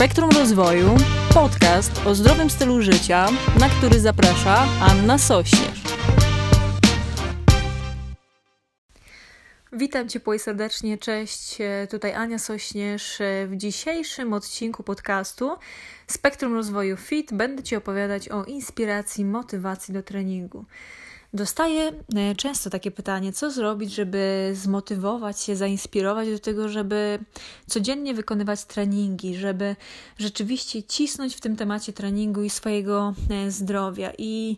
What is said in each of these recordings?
Spektrum Rozwoju, podcast o zdrowym stylu życia, na który zaprasza Anna Sośnierz. Witam Cię serdecznie, cześć, tutaj Ania Sośnierz. W dzisiejszym odcinku podcastu Spektrum Rozwoju Fit będę Ci opowiadać o inspiracji, motywacji do treningu. Dostaję e, często takie pytanie, co zrobić, żeby zmotywować się, zainspirować do tego, żeby codziennie wykonywać treningi, żeby rzeczywiście cisnąć w tym temacie treningu i swojego e, zdrowia. I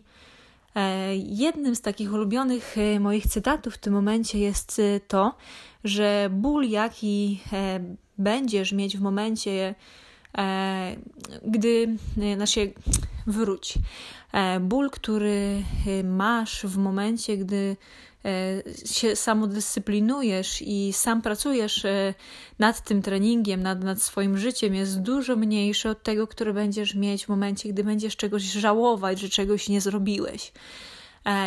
e, jednym z takich ulubionych moich cytatów w tym momencie jest to, że ból, jaki będziesz mieć w momencie, gdy, znaczy, wróć. E, ból, który e, masz w momencie, gdy e, się samodyscyplinujesz i sam pracujesz nad tym treningiem, nad, nad swoim życiem, jest dużo mniejszy od tego, który będziesz mieć w momencie, gdy będziesz czegoś żałować, że czegoś nie zrobiłeś.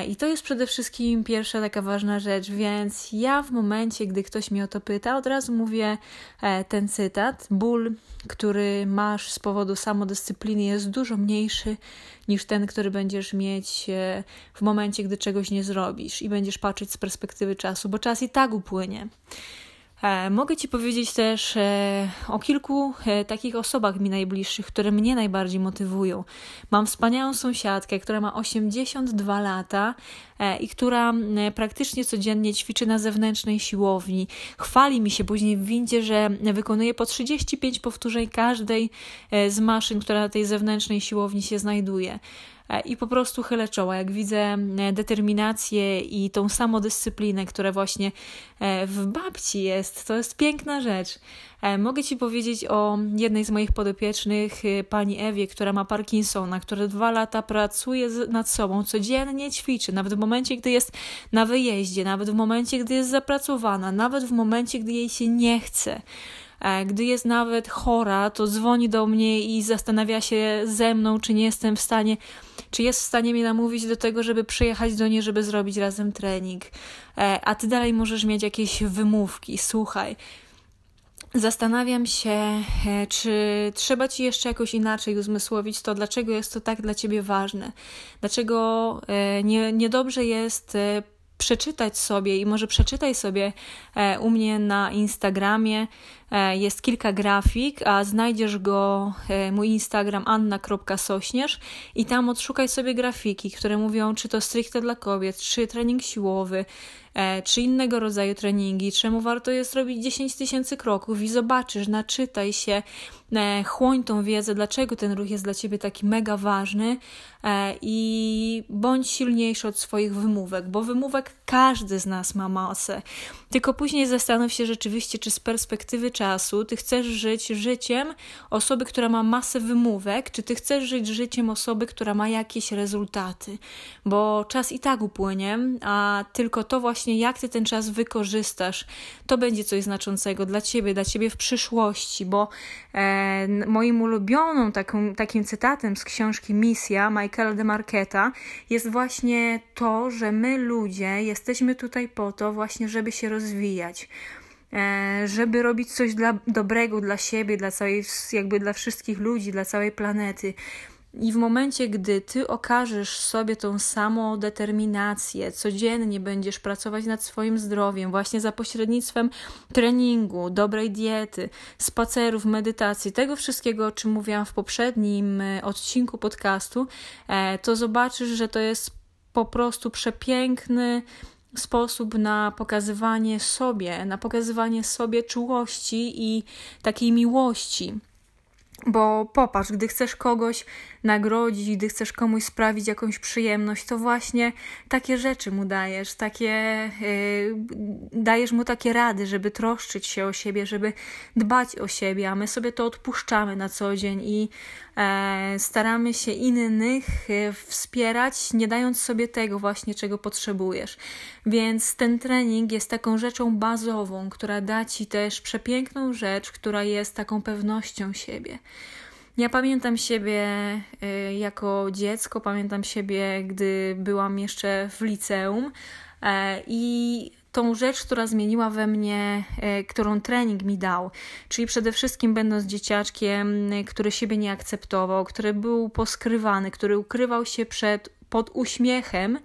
I to jest przede wszystkim pierwsza taka ważna rzecz, więc ja w momencie, gdy ktoś mnie o to pyta, od razu mówię ten cytat: Ból, który masz z powodu samodyscypliny, jest dużo mniejszy niż ten, który będziesz mieć e, w momencie, gdy czegoś nie zrobisz i będziesz patrzeć z perspektywy czasu, bo czas i tak upłynie. E, mogę Ci powiedzieć też e, o kilku takich osobach mi najbliższych, które mnie najbardziej motywują. Mam wspaniałą sąsiadkę, która ma 82 lata i która praktycznie codziennie ćwiczy na zewnętrznej siłowni. Chwali mi się później w windzie, że wykonuje po 35 powtórzeń każdej z maszyn, która na tej zewnętrznej siłowni się znajduje. E, i po prostu chylę czoła. Jak widzę e, determinację i tą samodyscyplinę, która właśnie e, w babci jest, to jest piękna rzecz. Mogę Ci powiedzieć o jednej z moich podopiecznych, pani Ewie, która ma Parkinsona, która dwa lata pracuje nad sobą, codziennie ćwiczy, nawet w momencie, gdy jest na wyjeździe, nawet w momencie, gdy jest zapracowana, nawet w momencie, gdy jej się nie chce. Gdy jest nawet chora, to dzwoni do mnie i zastanawia się ze mną, czy nie jestem w stanie czy jest w stanie mnie namówić do tego, żeby przyjechać do niej, żeby zrobić razem trening. E, a ty dalej możesz mieć jakieś wymówki. Słuchaj, Zastanawiam się, e, czy trzeba ci jeszcze jakoś inaczej uzmysłowić to, dlaczego jest to tak dla ciebie ważne. Dlaczego e, nie, niedobrze jest przeczytać sobie i może przeczytaj sobie u mnie na Instagramie jest kilka grafik, a znajdziesz go, e, mój Instagram anna.sośnierz i tam odszukaj sobie grafiki, które mówią, czy to stricte dla kobiet, czy trening siłowy, e, czy innego rodzaju treningi, czemu warto jest robić 10 tysięcy kroków i zobaczysz, naczytaj się, chłoń tą wiedzę, dlaczego ten ruch jest dla ciebie taki mega ważny i bądź silniejszy od swoich wymówek, bo wymówek każdy z nas ma masę. Tylko później zastanów się rzeczywiście, czy z perspektywy czasu ty chcesz żyć życiem osoby, która ma masę wymówek, czy ty chcesz żyć życiem osoby, która ma jakieś rezultaty, bo czas i tak upłynie, a tylko to właśnie, jak ty ten czas wykorzystasz, to będzie coś znaczącego dla ciebie, dla ciebie w przyszłości, bo e, moim ulubioną takim cytatem z książki Misja Michaela de Marqueta jest właśnie to, że my ludzie jesteśmy tutaj po to właśnie, żeby się rozwijać. E, żeby robić coś dla, dobrego dla siebie, dla całej, jakby dla wszystkich ludzi, dla całej planety. I w momencie, gdy ty okażesz sobie tą samą determinację, codziennie będziesz pracować nad swoim zdrowiem, właśnie za pośrednictwem treningu, dobrej diety, spacerów, medytacji, tego wszystkiego, o czym mówiłam w poprzednim e, odcinku podcastu, e, to zobaczysz, że to jest po prostu przepiękny sposób na pokazywanie sobie, na pokazywanie sobie czułości i takiej miłości. Bo popatrz, gdy chcesz kogoś nagrodzić, gdy chcesz komuś sprawić jakąś przyjemność, to właśnie takie rzeczy mu dajesz, takie yy, dajesz mu takie rady, żeby troszczyć się o siebie, żeby dbać o siebie, a my sobie to odpuszczamy na co dzień i e, staramy się innych e, wspierać, nie dając sobie tego właśnie, czego potrzebujesz. Więc ten trening jest taką rzeczą bazową, która da ci też przepiękną rzecz, która jest taką pewnością siebie. Ja pamiętam siebie y, jako dziecko, pamiętam siebie, gdy byłam jeszcze w liceum e, i tą rzecz, która zmieniła we mnie, e, którą trening mi dał. Czyli przede wszystkim będąc dzieciaczkiem, który siebie nie akceptował, który był poskrywany, który ukrywał się przed, pod uśmiechem,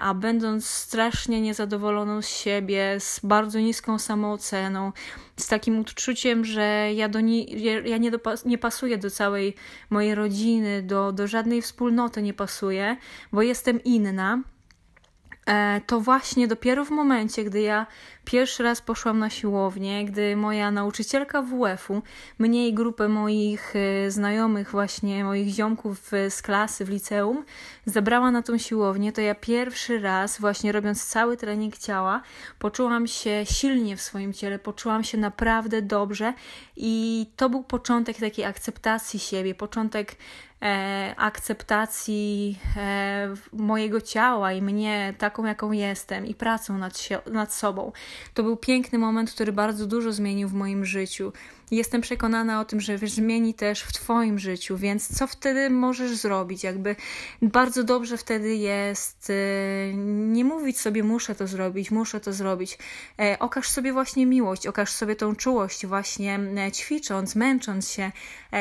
a będąc strasznie niezadowoloną z siebie, z bardzo niską samooceną, z takim uczuciem, że ja, do ni- ja nie, nie pasuję do całej mojej rodziny, do, do żadnej wspólnoty nie pasuję, bo jestem inna, E, to właśnie dopiero w momencie, gdy ja pierwszy raz poszłam na siłownię, gdy moja nauczycielka WF-u, mnie i grupę moich e, znajomych, właśnie moich ziomków z klasy w liceum, zabrała na tą siłownię, to ja pierwszy raz, właśnie robiąc cały trening ciała, poczułam się silnie w swoim ciele, poczułam się naprawdę dobrze i to był początek takiej akceptacji siebie, początek e, akceptacji e, mojego ciała i mnie taką, jaką jestem, i pracą nad, nad sobą. To był piękny moment, który bardzo dużo zmienił w moim życiu. Jestem przekonana o tym, że zmieni też w Twoim życiu, więc co wtedy możesz zrobić? Jakby bardzo dobrze wtedy jest e, nie mówić sobie, muszę to zrobić, muszę to zrobić. E, okaż sobie właśnie miłość, okaż sobie tą czułość, właśnie e, ćwicząc, męcząc się,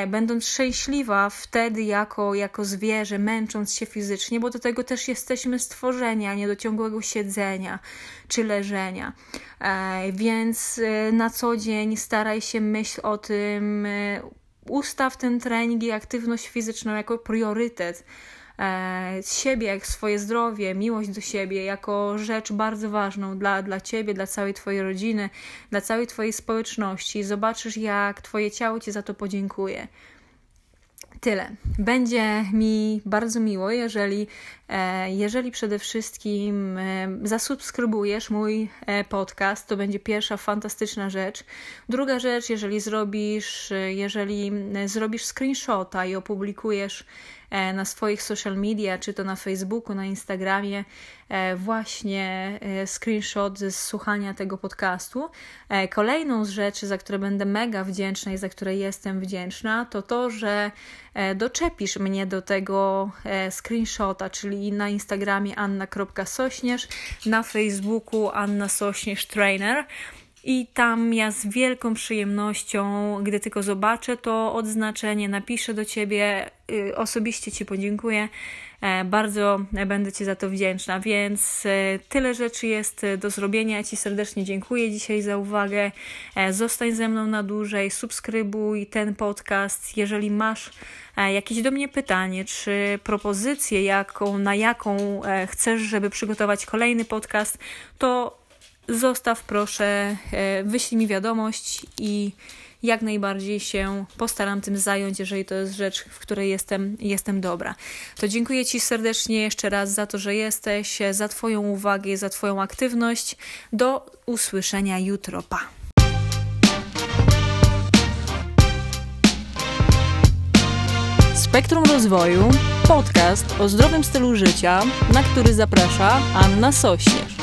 będąc szczęśliwa wtedy jako, jako zwierzę, męcząc się fizycznie, bo do tego też jesteśmy stworzeni, a nie do ciągłego siedzenia czy leżenia. Więc na co dzień staraj się myśleć o tym, e, ustaw ten trening i aktywność fizyczną jako priorytet e, siebie, jak swoje zdrowie, miłość do siebie, jako rzecz bardzo ważną dla, dla ciebie, dla całej twojej rodziny, dla całej twojej społeczności. Zobaczysz, jak twoje ciało ci za to podziękuje. Tyle. Będzie mi bardzo miło, jeżeli, e, jeżeli przede wszystkim e, zasubskrybujesz mój e, podcast, to będzie pierwsza fantastyczna rzecz. Druga rzecz, jeżeli zrobisz, jeżeli zrobisz screenshota i opublikujesz na swoich social media, czy to na Facebooku, na Instagramie, e, właśnie e, screenshot z słuchania tego podcastu. Kolejną z rzeczy, za które będę mega wdzięczna i za które jestem wdzięczna, to to, że doczepisz mnie do tego screenshota, czyli na Instagramie anna.sośnierz, na Facebooku Anna Sośnierz Trainer. I tam ja z wielką przyjemnością, gdy tylko zobaczę to odznaczenie, napiszę do ciebie, y, osobiście ci podziękuję. E, bardzo będę Ci za to wdzięczna, więc e, tyle rzeczy jest do zrobienia. Ci serdecznie dziękuję dzisiaj za uwagę. E, zostań ze mną na dłużej, subskrybuj ten podcast. Jeżeli masz jakieś do mnie pytanie czy propozycję, jaką, na jaką chcesz, żeby przygotować kolejny podcast, to zostaw proszę, e, wyślij mi wiadomość i jak najbardziej się postaram tym zająć, jeżeli to jest rzecz, w której jestem, jestem dobra. To dziękuję Ci serdecznie jeszcze raz za to, że jesteś, za Twoją uwagę, za Twoją aktywność. Do usłyszenia jutro. Pa! Spektrum Rozwoju, podcast o zdrowym stylu życia, na który zaprasza Anna Sośnierz.